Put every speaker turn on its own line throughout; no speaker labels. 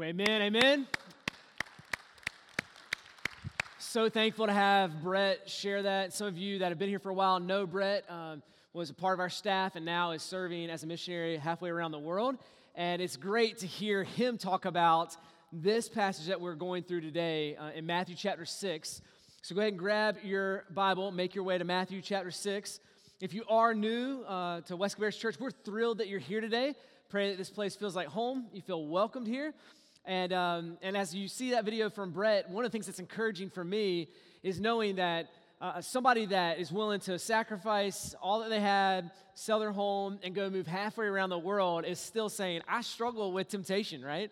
Amen, amen. So thankful to have Brett share that. Some of you that have been here for a while know Brett um, was a part of our staff and now is serving as a missionary halfway around the world. And it's great to hear him talk about this passage that we're going through today uh, in Matthew chapter 6. So go ahead and grab your Bible, make your way to Matthew chapter 6. If you are new uh, to West Cabarrus Church, we're thrilled that you're here today. Pray that this place feels like home. You feel welcomed here. And, um, and as you see that video from Brett, one of the things that's encouraging for me is knowing that uh, somebody that is willing to sacrifice all that they had, sell their home, and go move halfway around the world is still saying, I struggle with temptation, right?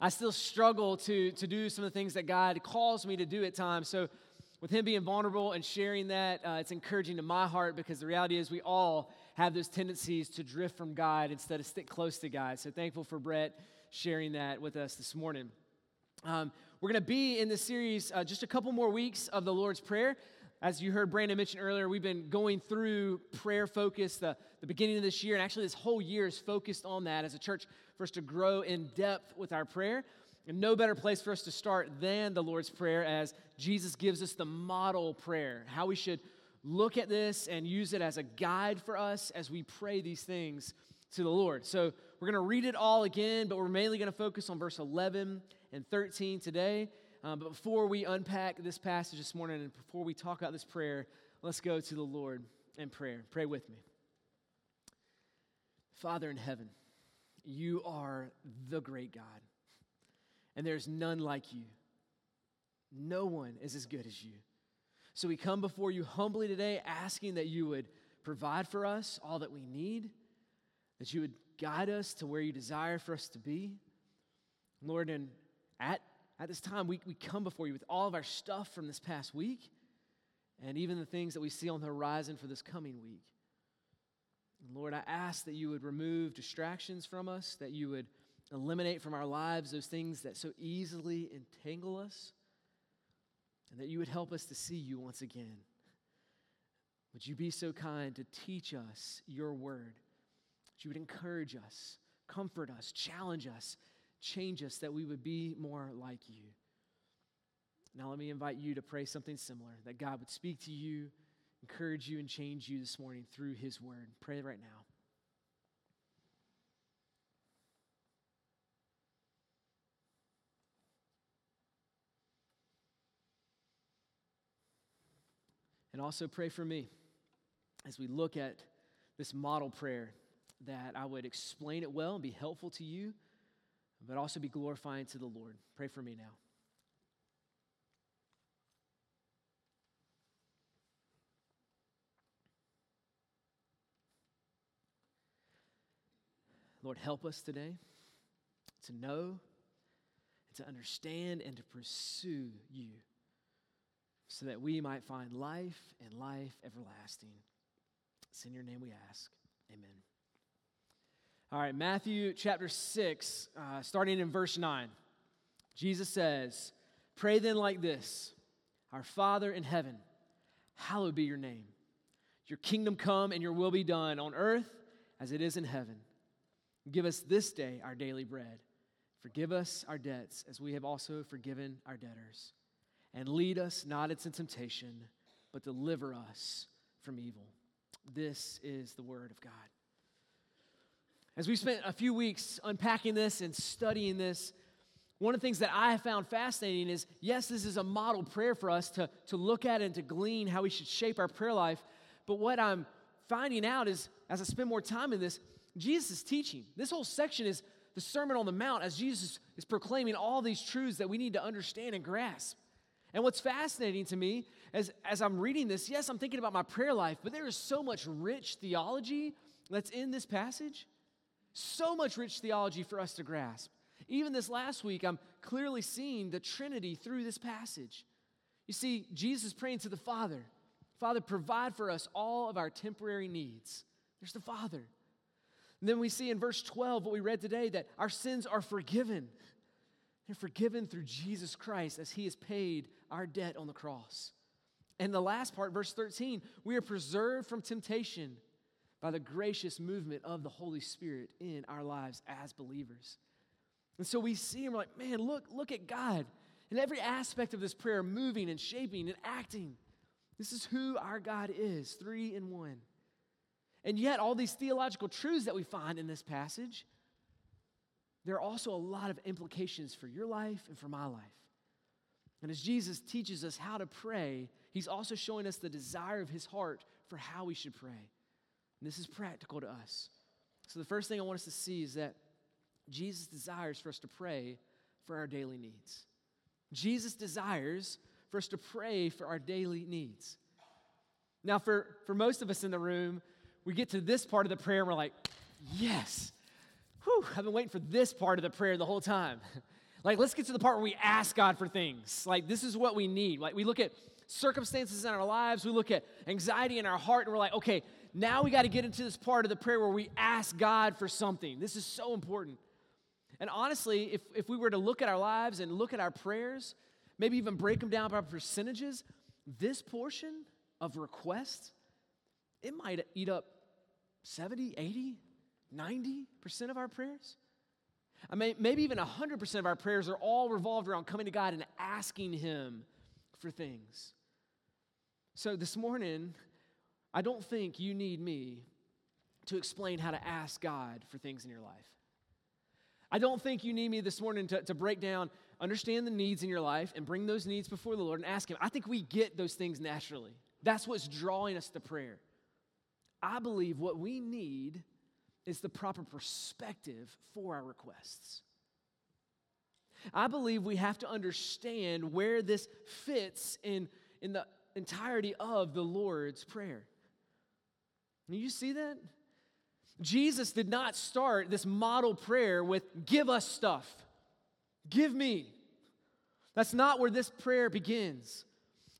I still struggle to, to do some of the things that God calls me to do at times. So, with him being vulnerable and sharing that, uh, it's encouraging to my heart because the reality is we all have those tendencies to drift from God instead of stick close to God. So, thankful for Brett sharing that with us this morning. Um, we're going to be in this series uh, just a couple more weeks of the Lord's Prayer. As you heard Brandon mention earlier, we've been going through prayer focus the, the beginning of this year, and actually, this whole year is focused on that as a church for us to grow in depth with our prayer. And no better place for us to start than the Lord's Prayer as Jesus gives us the model prayer, how we should look at this and use it as a guide for us as we pray these things to the Lord. So we're going to read it all again, but we're mainly going to focus on verse 11 and 13 today. Um, but before we unpack this passage this morning and before we talk about this prayer, let's go to the Lord in prayer. Pray with me. Father in heaven, you are the great God, and there's none like you. No one is as good as you. So we come before you humbly today, asking that you would provide for us all that we need, that you would guide us to where you desire for us to be. Lord, and at, at this time, we, we come before you with all of our stuff from this past week and even the things that we see on the horizon for this coming week. And Lord, I ask that you would remove distractions from us, that you would eliminate from our lives those things that so easily entangle us, and that you would help us to see you once again. Would you be so kind to teach us your word? You would encourage us, comfort us, challenge us, change us, that we would be more like you. Now, let me invite you to pray something similar that God would speak to you, encourage you, and change you this morning through His word. Pray right now. And also pray for me as we look at this model prayer that I would explain it well and be helpful to you, but also be glorifying to the Lord. Pray for me now. Lord, help us today to know, and to understand, and to pursue you so that we might find life and life everlasting. It's in your name we ask. Amen. All right, Matthew chapter 6, uh, starting in verse 9. Jesus says, Pray then like this Our Father in heaven, hallowed be your name. Your kingdom come and your will be done on earth as it is in heaven. Give us this day our daily bread. Forgive us our debts as we have also forgiven our debtors. And lead us not into temptation, but deliver us from evil. This is the word of God. As we spent a few weeks unpacking this and studying this, one of the things that I have found fascinating is yes, this is a model prayer for us to, to look at and to glean how we should shape our prayer life. But what I'm finding out is, as I spend more time in this, Jesus is teaching. This whole section is the Sermon on the Mount as Jesus is proclaiming all these truths that we need to understand and grasp. And what's fascinating to me as, as I'm reading this, yes, I'm thinking about my prayer life, but there is so much rich theology that's in this passage. So much rich theology for us to grasp. Even this last week, I'm clearly seeing the Trinity through this passage. You see, Jesus praying to the Father Father, provide for us all of our temporary needs. There's the Father. And then we see in verse 12, what we read today, that our sins are forgiven. They're forgiven through Jesus Christ as He has paid our debt on the cross. And the last part, verse 13, we are preserved from temptation by the gracious movement of the Holy Spirit in our lives as believers. And so we see and we're like, man, look, look at God in every aspect of this prayer, moving and shaping and acting. This is who our God is, three in one. And yet, all these theological truths that we find in this passage, there are also a lot of implications for your life and for my life. And as Jesus teaches us how to pray, he's also showing us the desire of his heart for how we should pray. And this is practical to us. So, the first thing I want us to see is that Jesus desires for us to pray for our daily needs. Jesus desires for us to pray for our daily needs. Now, for, for most of us in the room, we get to this part of the prayer and we're like, yes. Whew, I've been waiting for this part of the prayer the whole time. like, let's get to the part where we ask God for things. Like, this is what we need. Like, we look at circumstances in our lives, we look at anxiety in our heart, and we're like, okay, now we got to get into this part of the prayer where we ask God for something. This is so important. And honestly, if, if we were to look at our lives and look at our prayers, maybe even break them down by percentages, this portion of requests, it might eat up 70, 80, 90% of our prayers. I mean, maybe even 100% of our prayers are all revolved around coming to God and asking Him for things. So this morning, I don't think you need me to explain how to ask God for things in your life. I don't think you need me this morning to, to break down, understand the needs in your life, and bring those needs before the Lord and ask Him. I think we get those things naturally. That's what's drawing us to prayer. I believe what we need is the proper perspective for our requests. I believe we have to understand where this fits in, in the entirety of the Lord's Prayer. You see that? Jesus did not start this model prayer with, Give us stuff, give me. That's not where this prayer begins.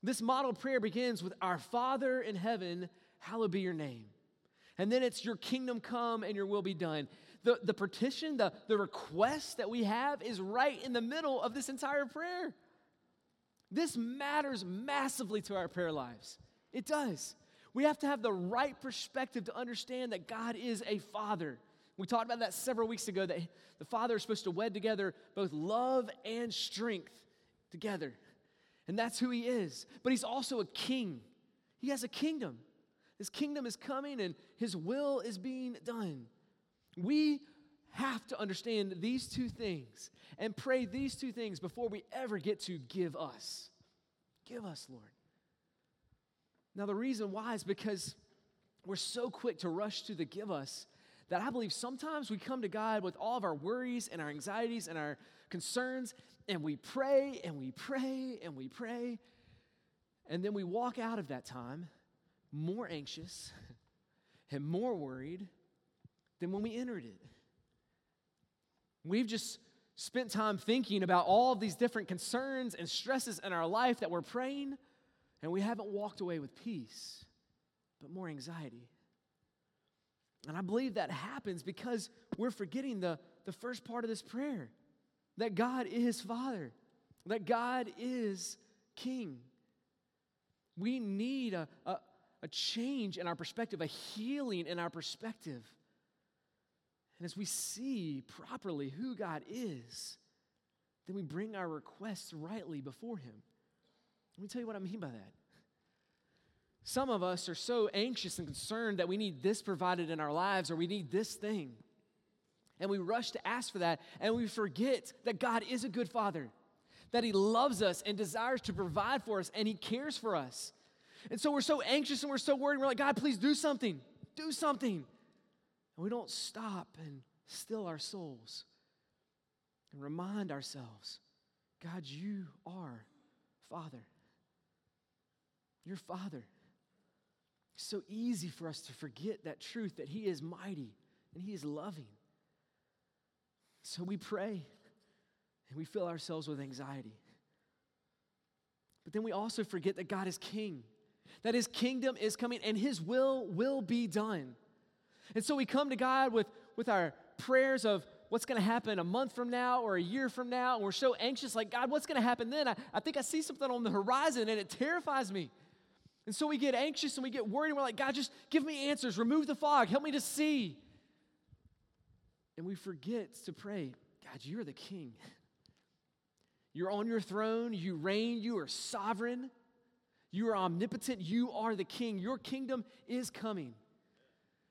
This model prayer begins with, Our Father in heaven, hallowed be your name. And then it's, Your kingdom come and your will be done. The, the petition, the, the request that we have is right in the middle of this entire prayer. This matters massively to our prayer lives. It does. We have to have the right perspective to understand that God is a father. We talked about that several weeks ago that the father is supposed to wed together both love and strength together. And that's who he is. But he's also a king, he has a kingdom. His kingdom is coming and his will is being done. We have to understand these two things and pray these two things before we ever get to give us. Give us, Lord. Now, the reason why is because we're so quick to rush to the give us that I believe sometimes we come to God with all of our worries and our anxieties and our concerns, and we pray and we pray and we pray, and then we walk out of that time more anxious and more worried than when we entered it. We've just spent time thinking about all of these different concerns and stresses in our life that we're praying and we haven't walked away with peace, but more anxiety. And I believe that happens because we're forgetting the, the first part of this prayer that God is Father, that God is King. We need a, a, a change in our perspective, a healing in our perspective. And as we see properly who God is, then we bring our requests rightly before Him. Let me tell you what I mean by that. Some of us are so anxious and concerned that we need this provided in our lives or we need this thing. And we rush to ask for that, and we forget that God is a good father, that He loves us and desires to provide for us, and He cares for us. And so we're so anxious and we're so worried. We're like, God, please do something. Do something. And we don't stop and still our souls and remind ourselves God, you are Father. Your Father. So easy for us to forget that truth that He is mighty and He is loving. So we pray and we fill ourselves with anxiety. But then we also forget that God is King, that His kingdom is coming and His will will be done. And so we come to God with, with our prayers of what's going to happen a month from now or a year from now, and we're so anxious, like, God, what's going to happen then? I, I think I see something on the horizon and it terrifies me. And so we get anxious and we get worried and we're like, God, just give me answers, remove the fog, help me to see. And we forget to pray, God, you're the king. You're on your throne, you reign, you are sovereign, you are omnipotent, you are the king. Your kingdom is coming.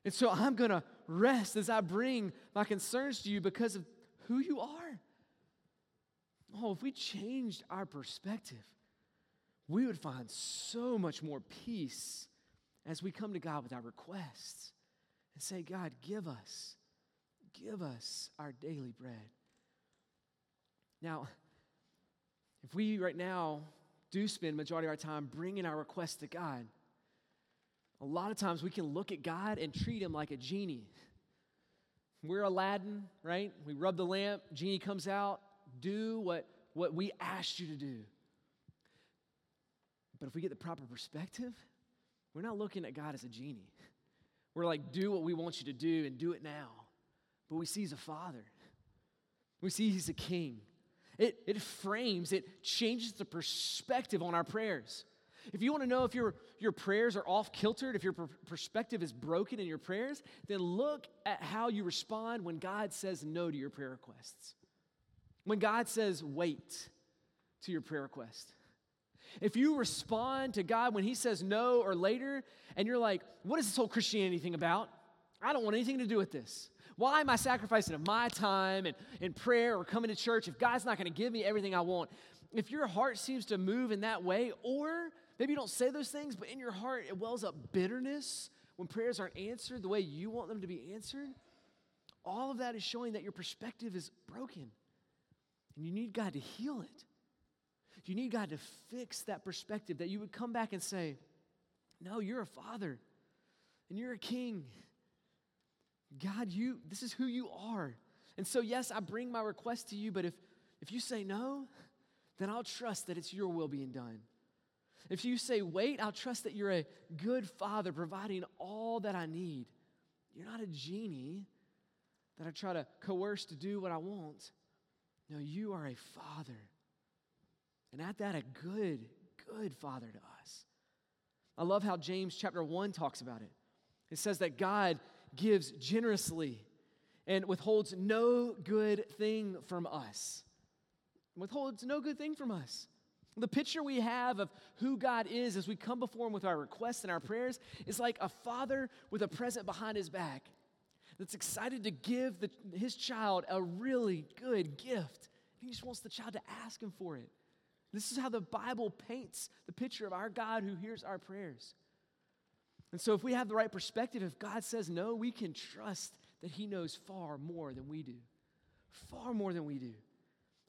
And so I'm going to rest as I bring my concerns to you because of who you are. Oh, if we changed our perspective, we would find so much more peace as we come to God with our requests and say, God, give us, give us our daily bread. Now, if we right now do spend majority of our time bringing our requests to God, a lot of times we can look at God and treat him like a genie. We're Aladdin, right? We rub the lamp, genie comes out, do what, what we asked you to do. But if we get the proper perspective, we're not looking at God as a genie. We're like, do what we want you to do and do it now. But we see He's a Father, we see He's a King. It, it frames, it changes the perspective on our prayers. If you want to know if your, your prayers are off kiltered, if your per- perspective is broken in your prayers, then look at how you respond when God says no to your prayer requests. When God says wait to your prayer request. If you respond to God when He says no or later, and you're like, what is this whole Christianity thing about? I don't want anything to do with this. Why am I sacrificing of my time and, and prayer or coming to church if God's not going to give me everything I want? If your heart seems to move in that way, or maybe you don't say those things, but in your heart it wells up bitterness when prayers aren't answered the way you want them to be answered, all of that is showing that your perspective is broken. And you need God to heal it. You need God to fix that perspective, that you would come back and say, No, you're a father and you're a king. God, you, this is who you are. And so, yes, I bring my request to you, but if, if you say no, then I'll trust that it's your will being done. If you say wait, I'll trust that you're a good father providing all that I need. You're not a genie that I try to coerce to do what I want. No, you are a father. And at that, a good, good father to us. I love how James chapter 1 talks about it. It says that God gives generously and withholds no good thing from us. Withholds no good thing from us. The picture we have of who God is as we come before Him with our requests and our prayers is like a father with a present behind his back that's excited to give the, his child a really good gift. He just wants the child to ask Him for it. This is how the Bible paints the picture of our God who hears our prayers. And so, if we have the right perspective, if God says no, we can trust that He knows far more than we do. Far more than we do.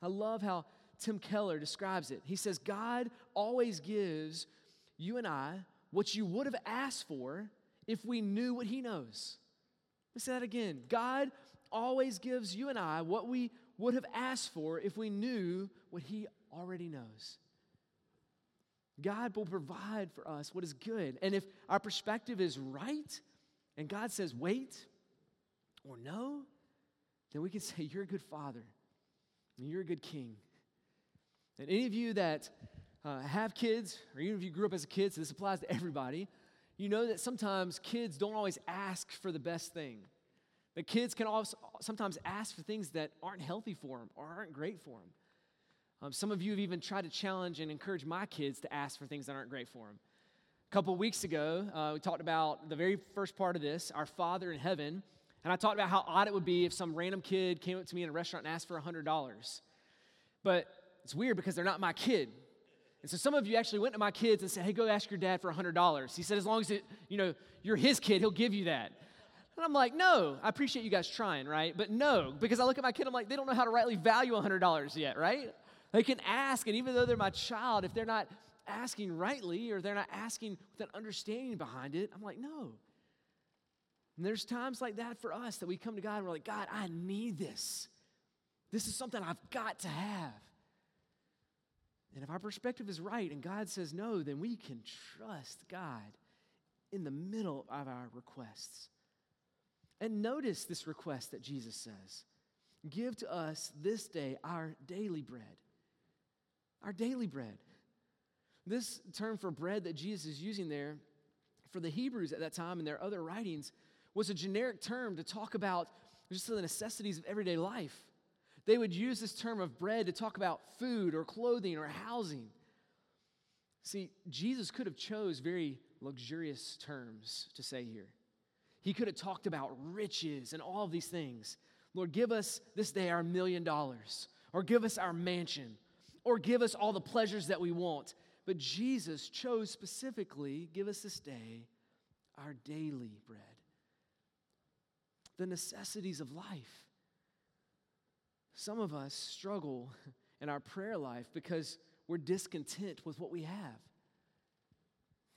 I love how Tim Keller describes it. He says, God always gives you and I what you would have asked for if we knew what He knows. Let's say that again. God always gives you and I what we would have asked for if we knew what He already knows. God will provide for us what is good. And if our perspective is right, and God says, wait or no, then we can say, You're a good father, and you're a good king. And any of you that uh, have kids, or even if you grew up as a kid, so this applies to everybody, you know that sometimes kids don't always ask for the best thing. But kids can also sometimes ask for things that aren't healthy for them or aren't great for them. Um, some of you have even tried to challenge and encourage my kids to ask for things that aren't great for them. A couple weeks ago, uh, we talked about the very first part of this, our Father in heaven, and I talked about how odd it would be if some random kid came up to me in a restaurant and asked for $100. But it's weird because they're not my kid. And so some of you actually went to my kids and said, hey, go ask your dad for $100. He said, as long as it, you know, you're his kid, he'll give you that. And I'm like, no, I appreciate you guys trying, right? But no, because I look at my kid, I'm like, they don't know how to rightly value $100 yet, right? They can ask, and even though they're my child, if they're not asking rightly or they're not asking with an understanding behind it, I'm like, no. And there's times like that for us that we come to God and we're like, God, I need this. This is something I've got to have. And if our perspective is right and God says no, then we can trust God in the middle of our requests. And notice this request that Jesus says Give to us this day our daily bread our daily bread. This term for bread that Jesus is using there for the Hebrews at that time and their other writings was a generic term to talk about just the necessities of everyday life. they would use this term of bread to talk about food or clothing or housing. See, Jesus could have chose very luxurious terms to say here. He could have talked about riches and all of these things. Lord, give us this day our million dollars, or give us our mansion, or give us all the pleasures that we want. But Jesus chose specifically, give us this day our daily bread, the necessities of life. Some of us struggle in our prayer life because we're discontent with what we have.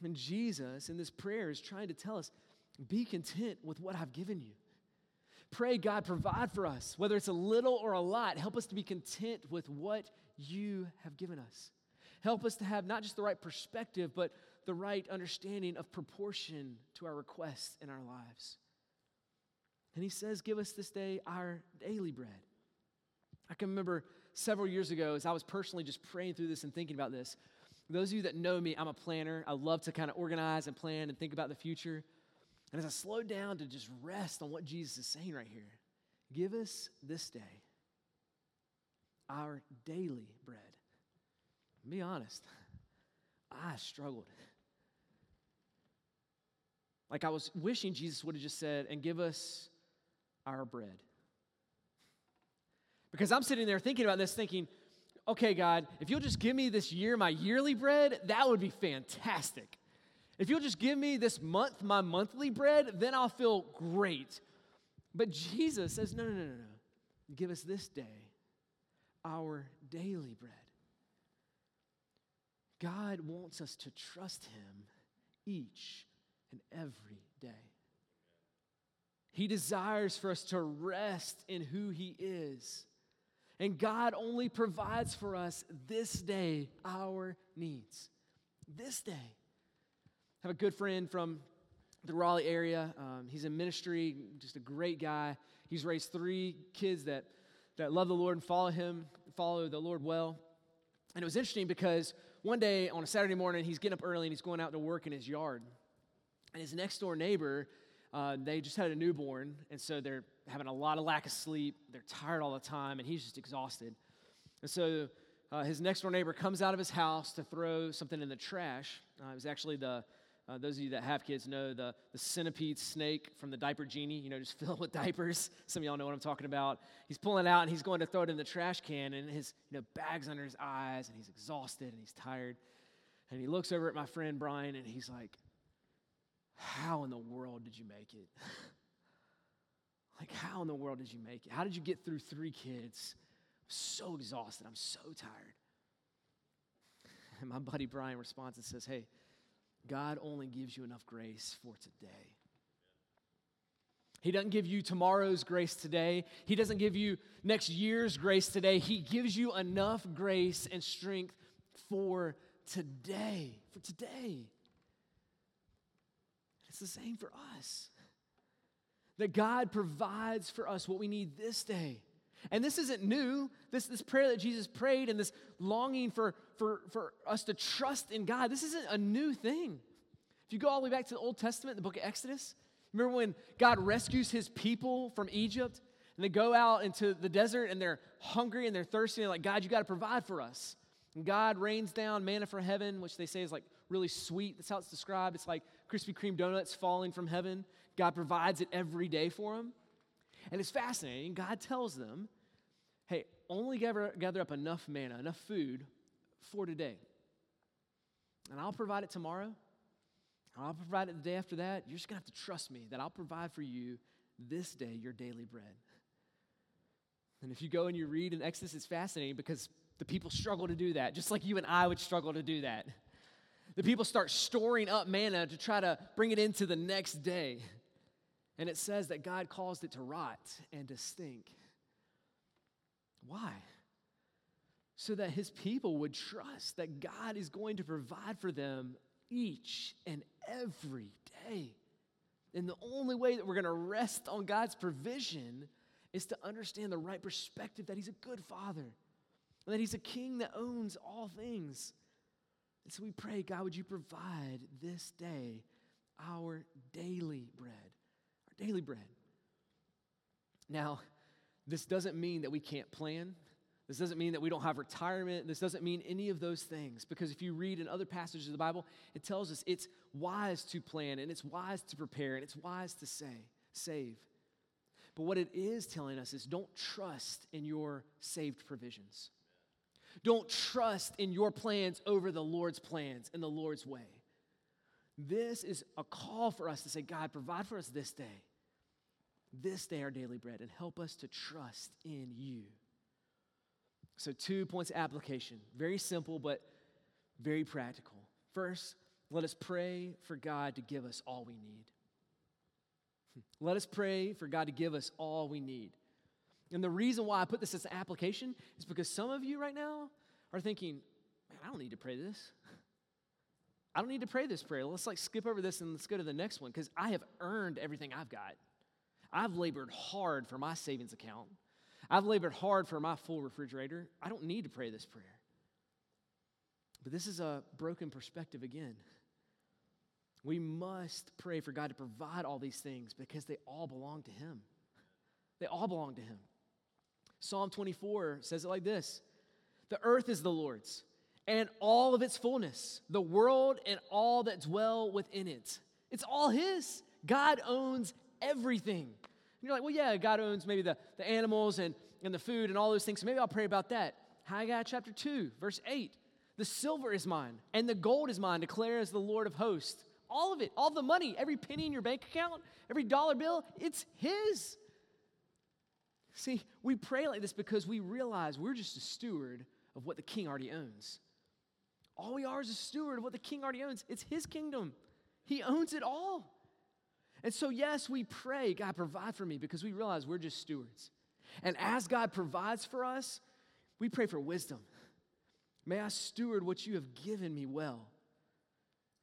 And Jesus, in this prayer, is trying to tell us be content with what I've given you. Pray, God, provide for us, whether it's a little or a lot. Help us to be content with what you have given us. Help us to have not just the right perspective, but the right understanding of proportion to our requests in our lives. And he says, Give us this day our daily bread. I can remember several years ago as I was personally just praying through this and thinking about this. Those of you that know me, I'm a planner. I love to kind of organize and plan and think about the future. And as I slowed down to just rest on what Jesus is saying right here, give us this day our daily bread. Be honest, I struggled. Like I was wishing Jesus would have just said, and give us our bread. Because I'm sitting there thinking about this, thinking, okay, God, if you'll just give me this year my yearly bread, that would be fantastic. If you'll just give me this month my monthly bread, then I'll feel great. But Jesus says, no, no, no, no, no. Give us this day our daily bread. God wants us to trust Him each and every day. He desires for us to rest in who He is. And God only provides for us this day our needs. This day. I have a good friend from the Raleigh area. Um, he's in ministry, just a great guy. He's raised three kids that, that love the Lord and follow him, follow the Lord well. And it was interesting because one day on a Saturday morning, he's getting up early and he's going out to work in his yard. And his next door neighbor, uh, they just had a newborn, and so they're having a lot of lack of sleep. They're tired all the time, and he's just exhausted. And so uh, his next door neighbor comes out of his house to throw something in the trash. Uh, it was actually the uh, those of you that have kids know the, the centipede snake from the diaper genie, you know, just filled with diapers. Some of y'all know what I'm talking about. He's pulling it out and he's going to throw it in the trash can, and his you know, bags under his eyes, and he's exhausted and he's tired. And he looks over at my friend Brian and he's like, How in the world did you make it? like, how in the world did you make it? How did you get through three kids? I'm so exhausted. I'm so tired. And my buddy Brian responds and says, Hey, God only gives you enough grace for today. He doesn't give you tomorrow's grace today. He doesn't give you next year's grace today. He gives you enough grace and strength for today. For today. It's the same for us. That God provides for us what we need this day. And this isn't new. This, this prayer that Jesus prayed and this longing for, for, for us to trust in God, this isn't a new thing. If you go all the way back to the Old Testament, the book of Exodus, remember when God rescues his people from Egypt and they go out into the desert and they're hungry and they're thirsty and like, God, you got to provide for us. And God rains down manna from heaven, which they say is like really sweet. That's how it's described. It's like Krispy Kreme donuts falling from heaven. God provides it every day for them. And it's fascinating. God tells them, hey, only gather, gather up enough manna, enough food for today. And I'll provide it tomorrow. I'll provide it the day after that. You're just going to have to trust me that I'll provide for you this day your daily bread. And if you go and you read in Exodus, it's fascinating because the people struggle to do that, just like you and I would struggle to do that. The people start storing up manna to try to bring it into the next day. And it says that God caused it to rot and to stink. Why? So that his people would trust that God is going to provide for them each and every day. And the only way that we're going to rest on God's provision is to understand the right perspective that he's a good father and that he's a king that owns all things. And so we pray, God, would you provide this day our daily bread? Daily bread. Now, This doesn't mean that we can't plan. This doesn't mean that we don't have retirement. This doesn't mean any of those things. Because if you read in other passages of the Bible, it tells us it's wise to plan and it's wise to prepare and it's wise to say, save. But what it is telling us is don't trust in your saved provisions. Don't trust in your plans over the Lord's plans and the Lord's way. This is a call for us to say, God, provide for us this day, this day our daily bread, and help us to trust in you. So, two points of application. Very simple, but very practical. First, let us pray for God to give us all we need. Let us pray for God to give us all we need. And the reason why I put this as an application is because some of you right now are thinking, man, I don't need to pray this. I don't need to pray this prayer. Let's like skip over this and let's go to the next one because I have earned everything I've got. I've labored hard for my savings account. I've labored hard for my full refrigerator. I don't need to pray this prayer. But this is a broken perspective again. We must pray for God to provide all these things because they all belong to Him. They all belong to Him. Psalm 24 says it like this The earth is the Lord's and all of its fullness, the world and all that dwell within it. It's all His. God owns everything. And you're like, well, yeah, God owns maybe the, the animals and, and the food and all those things. So maybe I'll pray about that. Haggai chapter 2, verse 8. The silver is mine, and the gold is mine, declares the Lord of hosts. All of it, all the money, every penny in your bank account, every dollar bill, it's His. See, we pray like this because we realize we're just a steward of what the king already owns. All we are is a steward of what the king already owns. It's his kingdom, he owns it all. And so, yes, we pray, God, provide for me because we realize we're just stewards. And as God provides for us, we pray for wisdom. May I steward what you have given me well.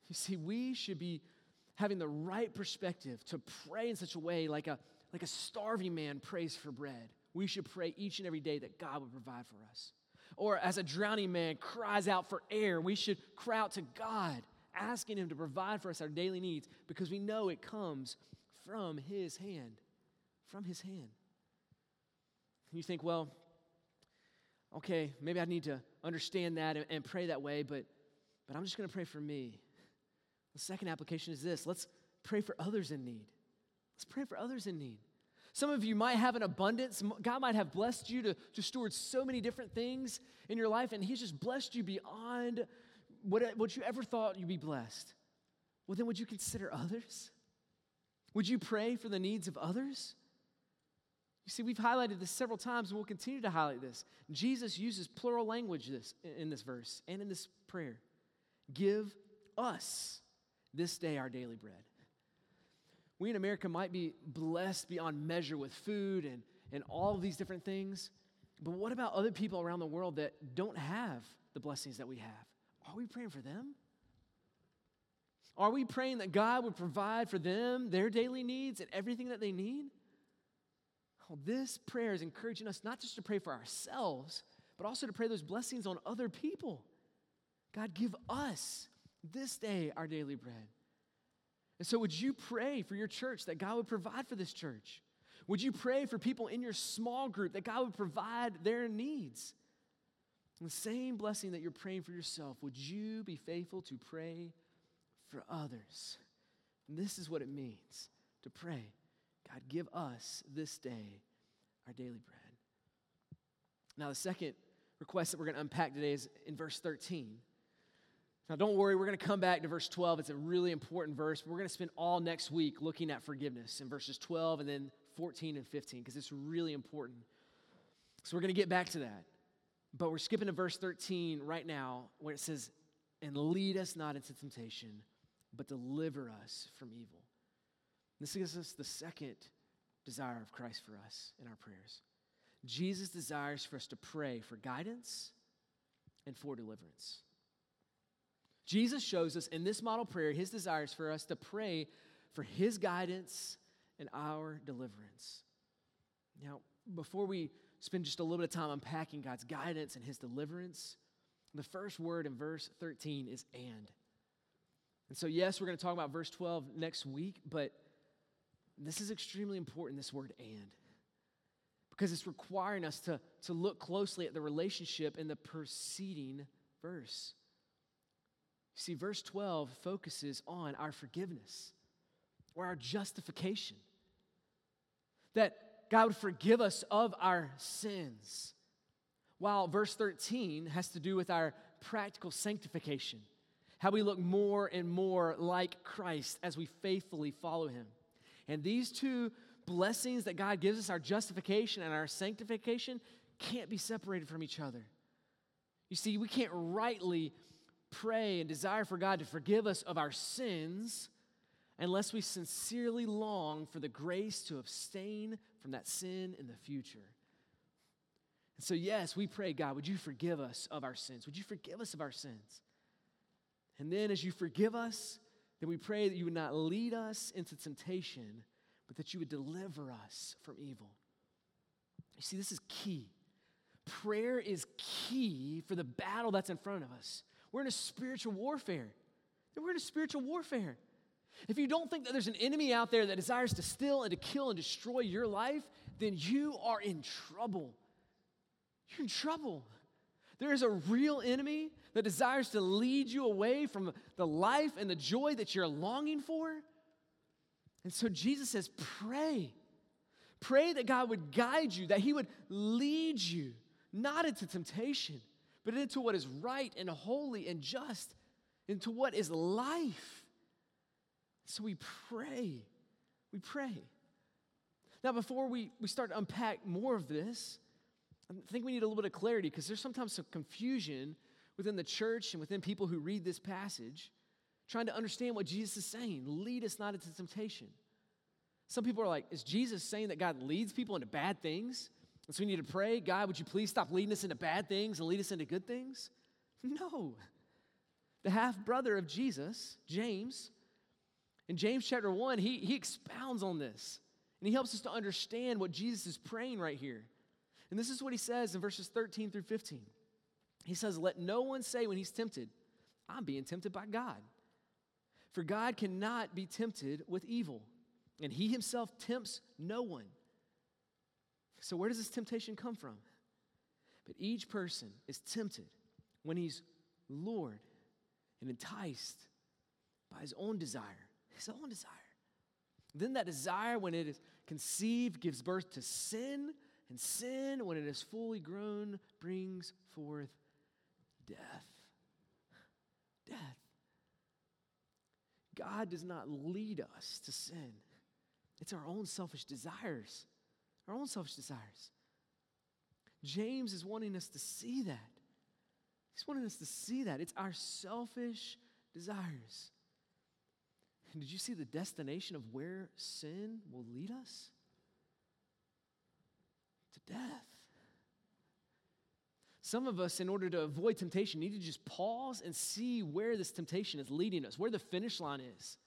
You see, we should be having the right perspective to pray in such a way like a, like a starving man prays for bread. We should pray each and every day that God would provide for us. Or as a drowning man cries out for air, we should cry out to God, asking Him to provide for us our daily needs because we know it comes from His hand. From His hand. You think, well, okay, maybe I need to understand that and, and pray that way, but, but I'm just going to pray for me. The second application is this let's pray for others in need. Let's pray for others in need. Some of you might have an abundance. God might have blessed you to, to steward so many different things in your life, and He's just blessed you beyond what, what you ever thought you'd be blessed. Well, then, would you consider others? Would you pray for the needs of others? You see, we've highlighted this several times, and we'll continue to highlight this. Jesus uses plural language this, in this verse and in this prayer. Give us this day our daily bread we in America might be blessed beyond measure with food and, and all these different things. But what about other people around the world that don't have the blessings that we have? Are we praying for them? Are we praying that God would provide for them their daily needs and everything that they need? Well, this prayer is encouraging us not just to pray for ourselves, but also to pray those blessings on other people. God, give us this day our daily bread. And so, would you pray for your church that God would provide for this church? Would you pray for people in your small group that God would provide their needs? And the same blessing that you're praying for yourself, would you be faithful to pray for others? And this is what it means to pray God, give us this day our daily bread. Now, the second request that we're going to unpack today is in verse 13. Now, don't worry, we're going to come back to verse 12. It's a really important verse. We're going to spend all next week looking at forgiveness in verses 12 and then 14 and 15 because it's really important. So, we're going to get back to that. But we're skipping to verse 13 right now where it says, And lead us not into temptation, but deliver us from evil. This gives us the second desire of Christ for us in our prayers. Jesus desires for us to pray for guidance and for deliverance. Jesus shows us in this model prayer his desires for us to pray for his guidance and our deliverance. Now, before we spend just a little bit of time unpacking God's guidance and his deliverance, the first word in verse 13 is and. And so, yes, we're going to talk about verse 12 next week, but this is extremely important this word and. because it's requiring us to, to look closely at the relationship in the preceding verse. See, verse 12 focuses on our forgiveness or our justification. That God would forgive us of our sins. While verse 13 has to do with our practical sanctification, how we look more and more like Christ as we faithfully follow him. And these two blessings that God gives us, our justification and our sanctification, can't be separated from each other. You see, we can't rightly pray and desire for God to forgive us of our sins unless we sincerely long for the grace to abstain from that sin in the future. And so, yes, we pray, God, would you forgive us of our sins? Would you forgive us of our sins? And then, as you forgive us, then we pray that you would not lead us into temptation, but that you would deliver us from evil. You see, this is key. Prayer is key for the battle that's in front of us. We're in a spiritual warfare. We're in a spiritual warfare. If you don't think that there's an enemy out there that desires to steal and to kill and destroy your life, then you are in trouble. You're in trouble. There is a real enemy that desires to lead you away from the life and the joy that you're longing for. And so Jesus says, pray. Pray that God would guide you, that He would lead you, not into temptation, but into what is right and holy and just, into what is life. So we pray. We pray. Now, before we, we start to unpack more of this, I think we need a little bit of clarity because there's sometimes some confusion within the church and within people who read this passage trying to understand what Jesus is saying. Lead us not into temptation. Some people are like, is Jesus saying that God leads people into bad things? And so we need to pray, God, would you please stop leading us into bad things and lead us into good things? No. The half brother of Jesus, James, in James chapter 1, he, he expounds on this and he helps us to understand what Jesus is praying right here. And this is what he says in verses 13 through 15. He says, Let no one say when he's tempted, I'm being tempted by God. For God cannot be tempted with evil, and he himself tempts no one. So, where does this temptation come from? But each person is tempted when he's lured and enticed by his own desire, his own desire. Then that desire, when it is conceived, gives birth to sin, and sin, when it is fully grown, brings forth death. Death. God does not lead us to sin, it's our own selfish desires. Our own selfish desires. James is wanting us to see that. He's wanting us to see that. It's our selfish desires. Did you see the destination of where sin will lead us? To death. Some of us, in order to avoid temptation, need to just pause and see where this temptation is leading us, where the finish line is.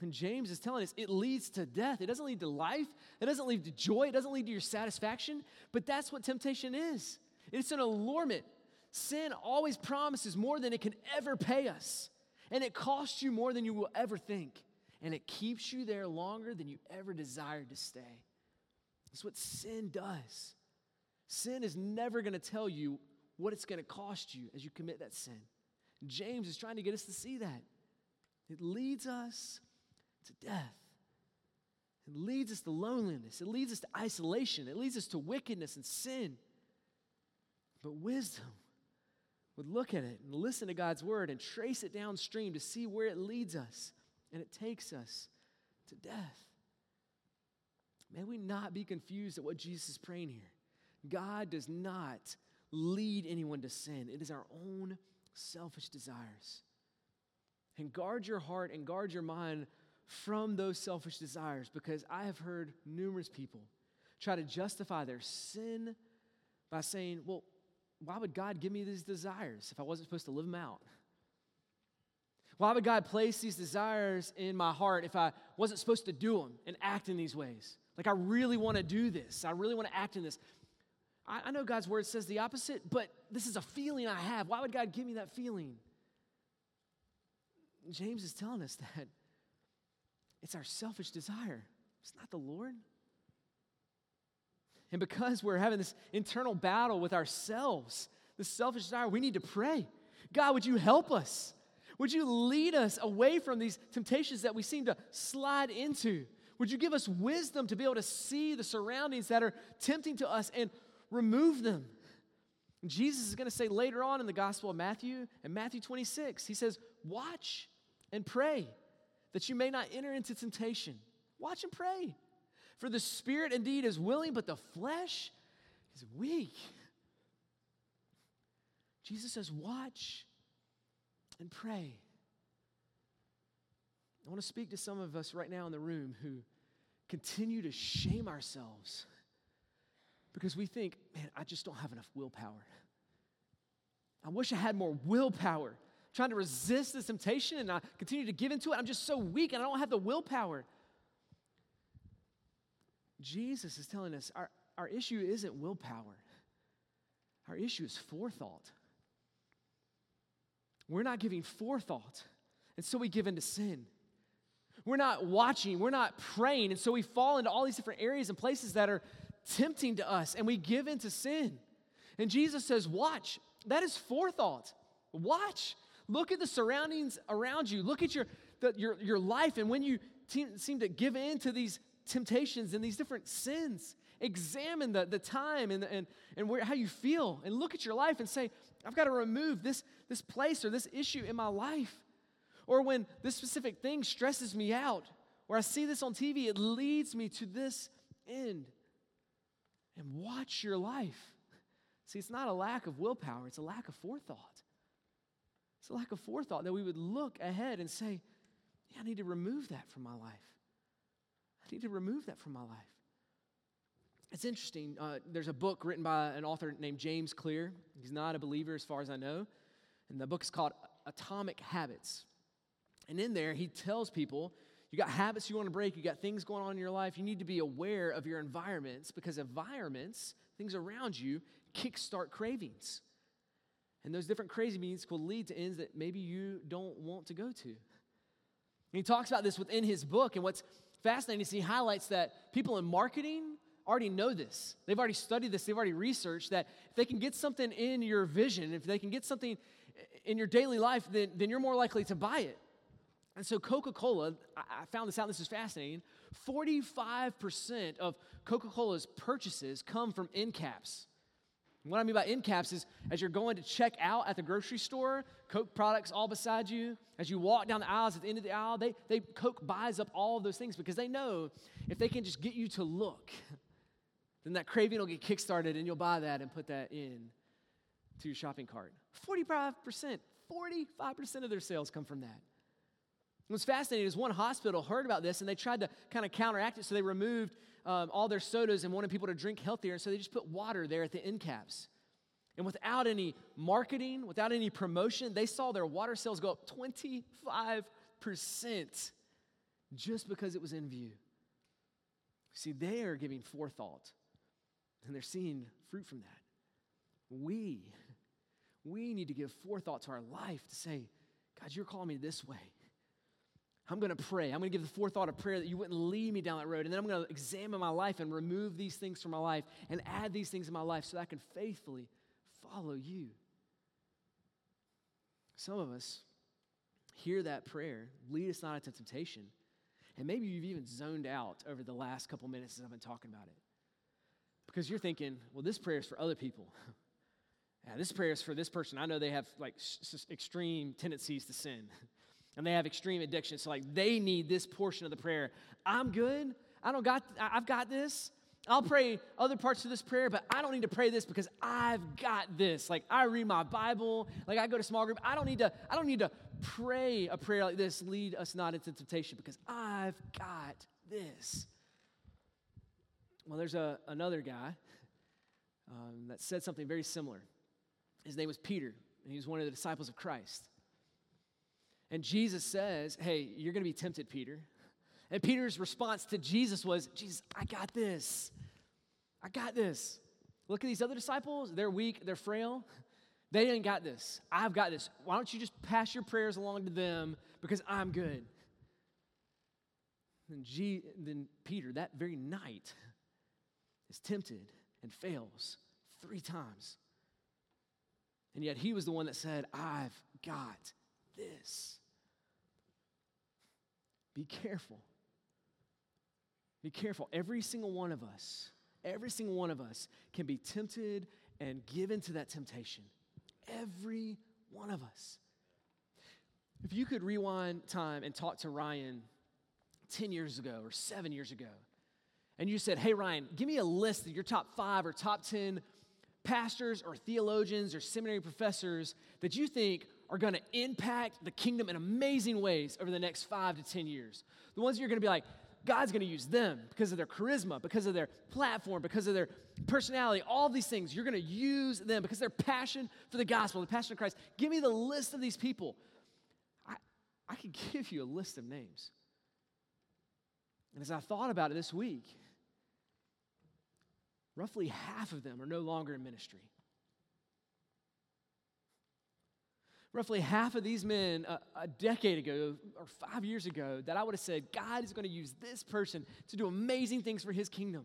And James is telling us it leads to death. It doesn't lead to life. It doesn't lead to joy. It doesn't lead to your satisfaction. But that's what temptation is it's an allurement. Sin always promises more than it can ever pay us. And it costs you more than you will ever think. And it keeps you there longer than you ever desired to stay. That's what sin does. Sin is never going to tell you what it's going to cost you as you commit that sin. James is trying to get us to see that. It leads us to death. It leads us to loneliness. It leads us to isolation. It leads us to wickedness and sin. But wisdom would look at it and listen to God's word and trace it downstream to see where it leads us. And it takes us to death. May we not be confused at what Jesus is praying here. God does not lead anyone to sin, it is our own selfish desires. And guard your heart and guard your mind from those selfish desires because I have heard numerous people try to justify their sin by saying, well, why would God give me these desires if I wasn't supposed to live them out? Why would God place these desires in my heart if I wasn't supposed to do them and act in these ways? Like, I really want to do this. I really want to act in this. I, I know God's word says the opposite, but this is a feeling I have. Why would God give me that feeling? James is telling us that it's our selfish desire, it's not the Lord. And because we're having this internal battle with ourselves, this selfish desire, we need to pray. God, would you help us? Would you lead us away from these temptations that we seem to slide into? Would you give us wisdom to be able to see the surroundings that are tempting to us and remove them? Jesus is going to say later on in the Gospel of Matthew, in Matthew 26, he says, Watch and pray that you may not enter into temptation. Watch and pray. For the spirit indeed is willing, but the flesh is weak. Jesus says, Watch and pray. I want to speak to some of us right now in the room who continue to shame ourselves because we think, man, I just don't have enough willpower. I wish I had more willpower. I'm trying to resist this temptation and I continue to give into it. I'm just so weak and I don't have the willpower. Jesus is telling us our, our issue isn't willpower, our issue is forethought. We're not giving forethought, and so we give into sin. We're not watching, we're not praying, and so we fall into all these different areas and places that are tempting to us, and we give into sin. And Jesus says, Watch. That is forethought. Watch. Look at the surroundings around you. Look at your, the, your, your life, and when you te- seem to give in to these temptations and these different sins, examine the, the time and, and, and where, how you feel, and look at your life and say, I've got to remove this, this place or this issue in my life. Or when this specific thing stresses me out, or I see this on TV, it leads me to this end. And watch your life. See, it's not a lack of willpower, it's a lack of forethought. It's a lack of forethought that we would look ahead and say, yeah, I need to remove that from my life. Need to remove that from my life. It's interesting. Uh, there's a book written by an author named James Clear. He's not a believer, as far as I know. And the book is called Atomic Habits. And in there, he tells people you got habits you want to break, you got things going on in your life. You need to be aware of your environments because environments, things around you, kickstart cravings. And those different cravings will lead to ends that maybe you don't want to go to. And he talks about this within his book. And what's fascinating is he highlights that people in marketing already know this. They've already studied this, they've already researched that if they can get something in your vision, if they can get something in your daily life, then, then you're more likely to buy it. And so, Coca Cola, I found this out, this is fascinating 45% of Coca Cola's purchases come from end caps. What I mean by end caps is as you're going to check out at the grocery store, Coke products all beside you. As you walk down the aisles at the end of the aisle, they, they Coke buys up all of those things because they know if they can just get you to look, then that craving will get kickstarted and you'll buy that and put that in to your shopping cart. 45%, 45% of their sales come from that. What's fascinating is one hospital heard about this and they tried to kind of counteract it, so they removed um, all their sodas and wanted people to drink healthier. And so they just put water there at the end caps. And without any marketing, without any promotion, they saw their water sales go up 25% just because it was in view. See, they are giving forethought and they're seeing fruit from that. We, we need to give forethought to our life to say, God, you're calling me this way. I'm going to pray. I'm going to give the forethought of prayer that you wouldn't lead me down that road. And then I'm going to examine my life and remove these things from my life and add these things in my life so that I can faithfully follow you. Some of us hear that prayer, lead us not into temptation. And maybe you've even zoned out over the last couple minutes as I've been talking about it. Because you're thinking, well, this prayer is for other people. yeah, this prayer is for this person. I know they have like s- extreme tendencies to sin. and they have extreme addiction. So, like, they need this portion of the prayer. I'm good. I don't got, I've got this. I'll pray other parts of this prayer, but I don't need to pray this because I've got this. Like I read my Bible, like I go to small group. I don't need to, I don't need to pray a prayer like this, lead us not into temptation, because I've got this. Well, there's a, another guy um, that said something very similar. His name was Peter, and he was one of the disciples of Christ. And Jesus says, Hey, you're going to be tempted, Peter. And Peter's response to Jesus was, Jesus, I got this. I got this. Look at these other disciples. They're weak, they're frail. They ain't got this. I've got this. Why don't you just pass your prayers along to them because I'm good? And G, then Peter, that very night, is tempted and fails three times. And yet he was the one that said, I've got this. Be careful. Be careful. Every single one of us, every single one of us can be tempted and given to that temptation. Every one of us. If you could rewind time and talk to Ryan 10 years ago or seven years ago, and you said, Hey, Ryan, give me a list of your top five or top 10 pastors or theologians or seminary professors that you think are going to impact the kingdom in amazing ways over the next five to 10 years. The ones you're going to be like, God's going to use them because of their charisma, because of their platform, because of their personality, all these things. You're going to use them because their passion for the gospel, the passion of Christ. Give me the list of these people. I, I could give you a list of names. And as I thought about it this week, roughly half of them are no longer in ministry. Roughly half of these men a, a, decade ago or five years ago that I would have said, God is going to use this person to do amazing things for his kingdom.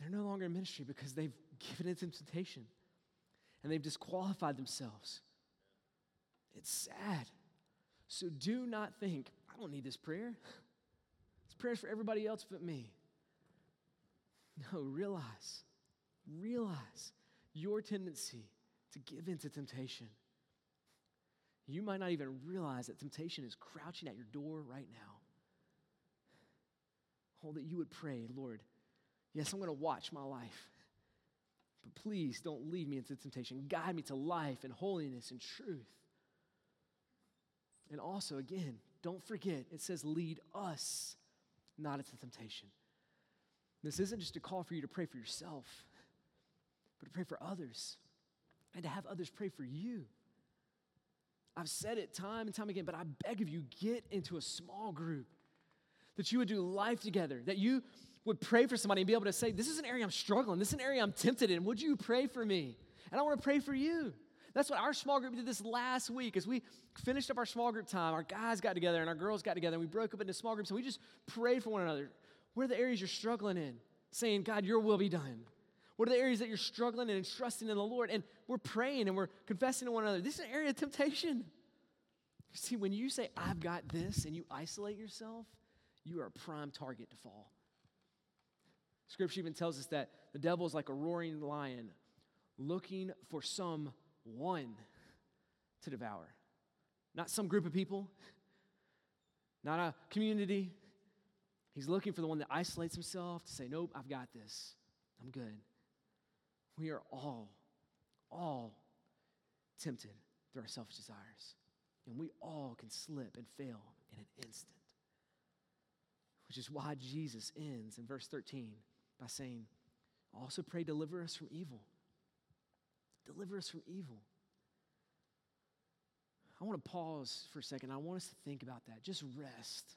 They're no longer in ministry because they've given into temptation and they've disqualified themselves. It's sad. So do not think, I don't need this prayer. This prayer is for everybody else but me. No, realize, realize your tendency to give in to temptation. You might not even realize that temptation is crouching at your door right now. Oh, that you would pray, Lord, yes, I'm going to watch my life, but please don't lead me into temptation. Guide me to life and holiness and truth. And also, again, don't forget, it says, lead us not into temptation. This isn't just a call for you to pray for yourself, but to pray for others and to have others pray for you. I've said it time and time again, but I beg of you, get into a small group, that you would do life together, that you would pray for somebody and be able to say, This is an area I'm struggling, this is an area I'm tempted in. Would you pray for me? And I want to pray for you. That's what our small group did this last week. As we finished up our small group time, our guys got together and our girls got together, and we broke up into small groups and we just prayed for one another. Where are the areas you're struggling in? Saying, God, your will be done. What are the areas that you're struggling and trusting in the Lord? And we're praying and we're confessing to one another. This is an area of temptation. See, when you say, I've got this, and you isolate yourself, you are a prime target to fall. Scripture even tells us that the devil is like a roaring lion looking for some one to devour. Not some group of people, not a community. He's looking for the one that isolates himself to say, Nope, I've got this. I'm good. We are all, all tempted through our selfish desires. And we all can slip and fail in an instant. Which is why Jesus ends in verse 13 by saying, Also pray, deliver us from evil. Deliver us from evil. I want to pause for a second. I want us to think about that. Just rest.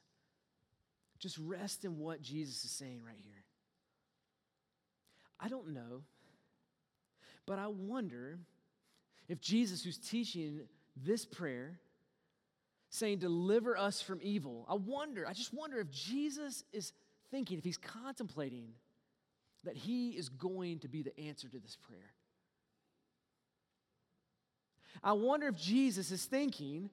Just rest in what Jesus is saying right here. I don't know but I wonder if Jesus, who's teaching this prayer, saying, Deliver us from evil, I wonder, I just wonder if Jesus is thinking, if he's contemplating that he is going to be the answer to this prayer. I wonder if Jesus is thinking,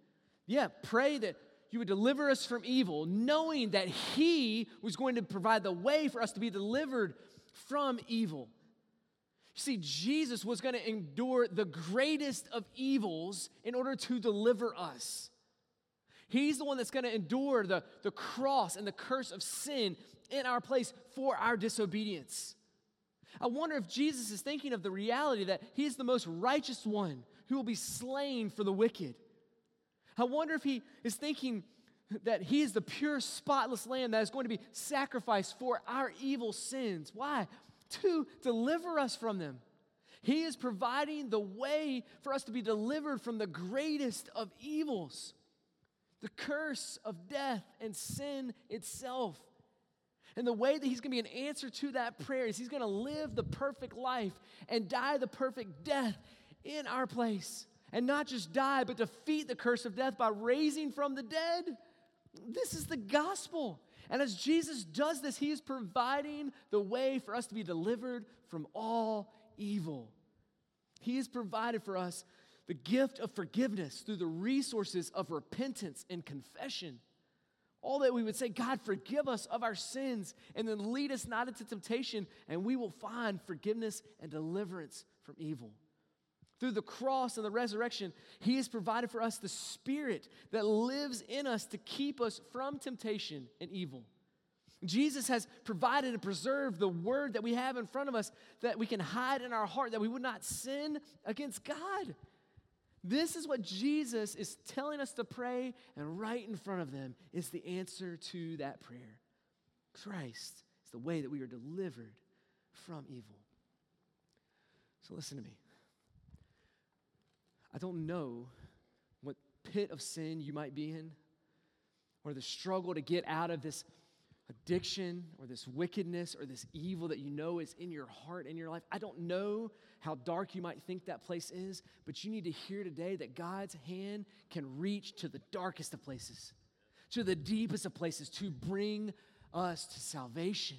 yeah, pray that you would deliver us from evil, knowing that he was going to provide the way for us to be delivered from evil. See, Jesus was going to endure the greatest of evils in order to deliver us. He's the one that's going to endure the, the cross and the curse of sin in our place for our disobedience. I wonder if Jesus is thinking of the reality that he is the most righteous one who will be slain for the wicked. I wonder if he is thinking that he is the pure, spotless lamb that is going to be sacrificed for our evil sins. Why? To deliver us from them. He is providing the way for us to be delivered from the greatest of evils the curse of death and sin itself. And the way that he's going to be an answer to that prayer is he's going to live the perfect life and die the perfect death in our place. And not just die, but defeat the curse of death by raising from the dead. This is the gospel. And as Jesus does this, he is providing the way for us to be delivered from all evil. He has provided for us the gift of forgiveness through the resources of repentance and confession. All that we would say, God, forgive us of our sins, and then lead us not into temptation, and we will find forgiveness and deliverance from evil. Through the cross and the resurrection, He has provided for us the Spirit that lives in us to keep us from temptation and evil. Jesus has provided and preserved the word that we have in front of us that we can hide in our heart, that we would not sin against God. This is what Jesus is telling us to pray, and right in front of them is the answer to that prayer. Christ is the way that we are delivered from evil. So listen to me. I don't know what pit of sin you might be in, or the struggle to get out of this addiction or this wickedness or this evil that you know is in your heart in your life. I don't know how dark you might think that place is, but you need to hear today that God's hand can reach to the darkest of places, to the deepest of places to bring us to salvation,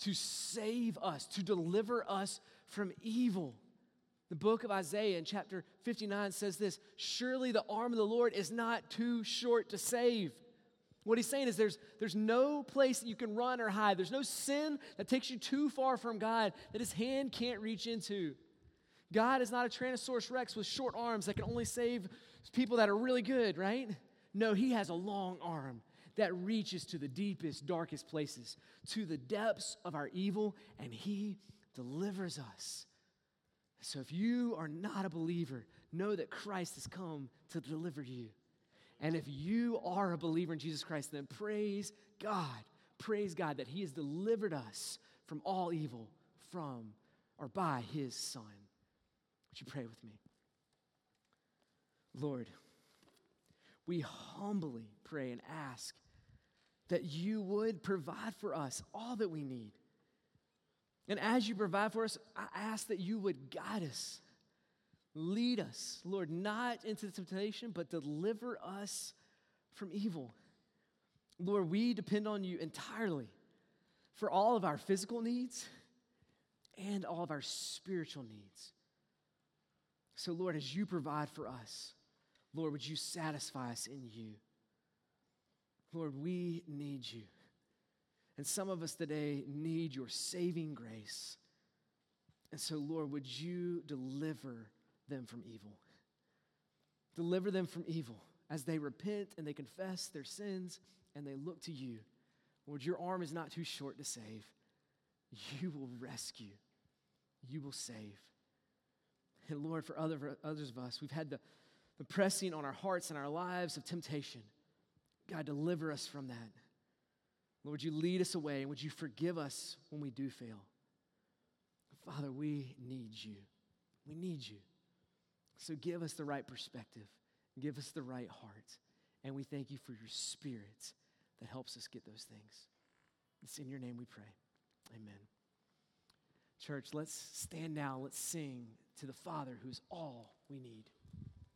to save us, to deliver us from evil. The book of Isaiah in chapter 59 says this Surely the arm of the Lord is not too short to save what he's saying is there's, there's no place that you can run or hide. There's no sin that takes you too far from God that his hand can't reach into. God is not a Tyrannosaurus Rex with short arms that can only save people that are really good, right? No, he has a long arm that reaches to the deepest, darkest places, to the depths of our evil, and he delivers us. So if you are not a believer, know that Christ has come to deliver you. And if you are a believer in Jesus Christ, then praise God. Praise God that He has delivered us from all evil from or by His Son. Would you pray with me? Lord, we humbly pray and ask that you would provide for us all that we need. And as you provide for us, I ask that you would guide us Lead us, Lord, not into temptation, but deliver us from evil. Lord, we depend on you entirely for all of our physical needs and all of our spiritual needs. So, Lord, as you provide for us, Lord, would you satisfy us in you? Lord, we need you. And some of us today need your saving grace. And so, Lord, would you deliver them from evil. Deliver them from evil as they repent and they confess their sins and they look to you. Lord, your arm is not too short to save. You will rescue, you will save. And Lord, for other, others of us, we've had the, the pressing on our hearts and our lives of temptation. God, deliver us from that. Lord, would you lead us away and would you forgive us when we do fail? Father, we need you. We need you. So give us the right perspective, give us the right heart. And we thank you for your spirit that helps us get those things. It's in your name we pray. Amen. Church, let's stand now. Let's sing to the Father who's all we need.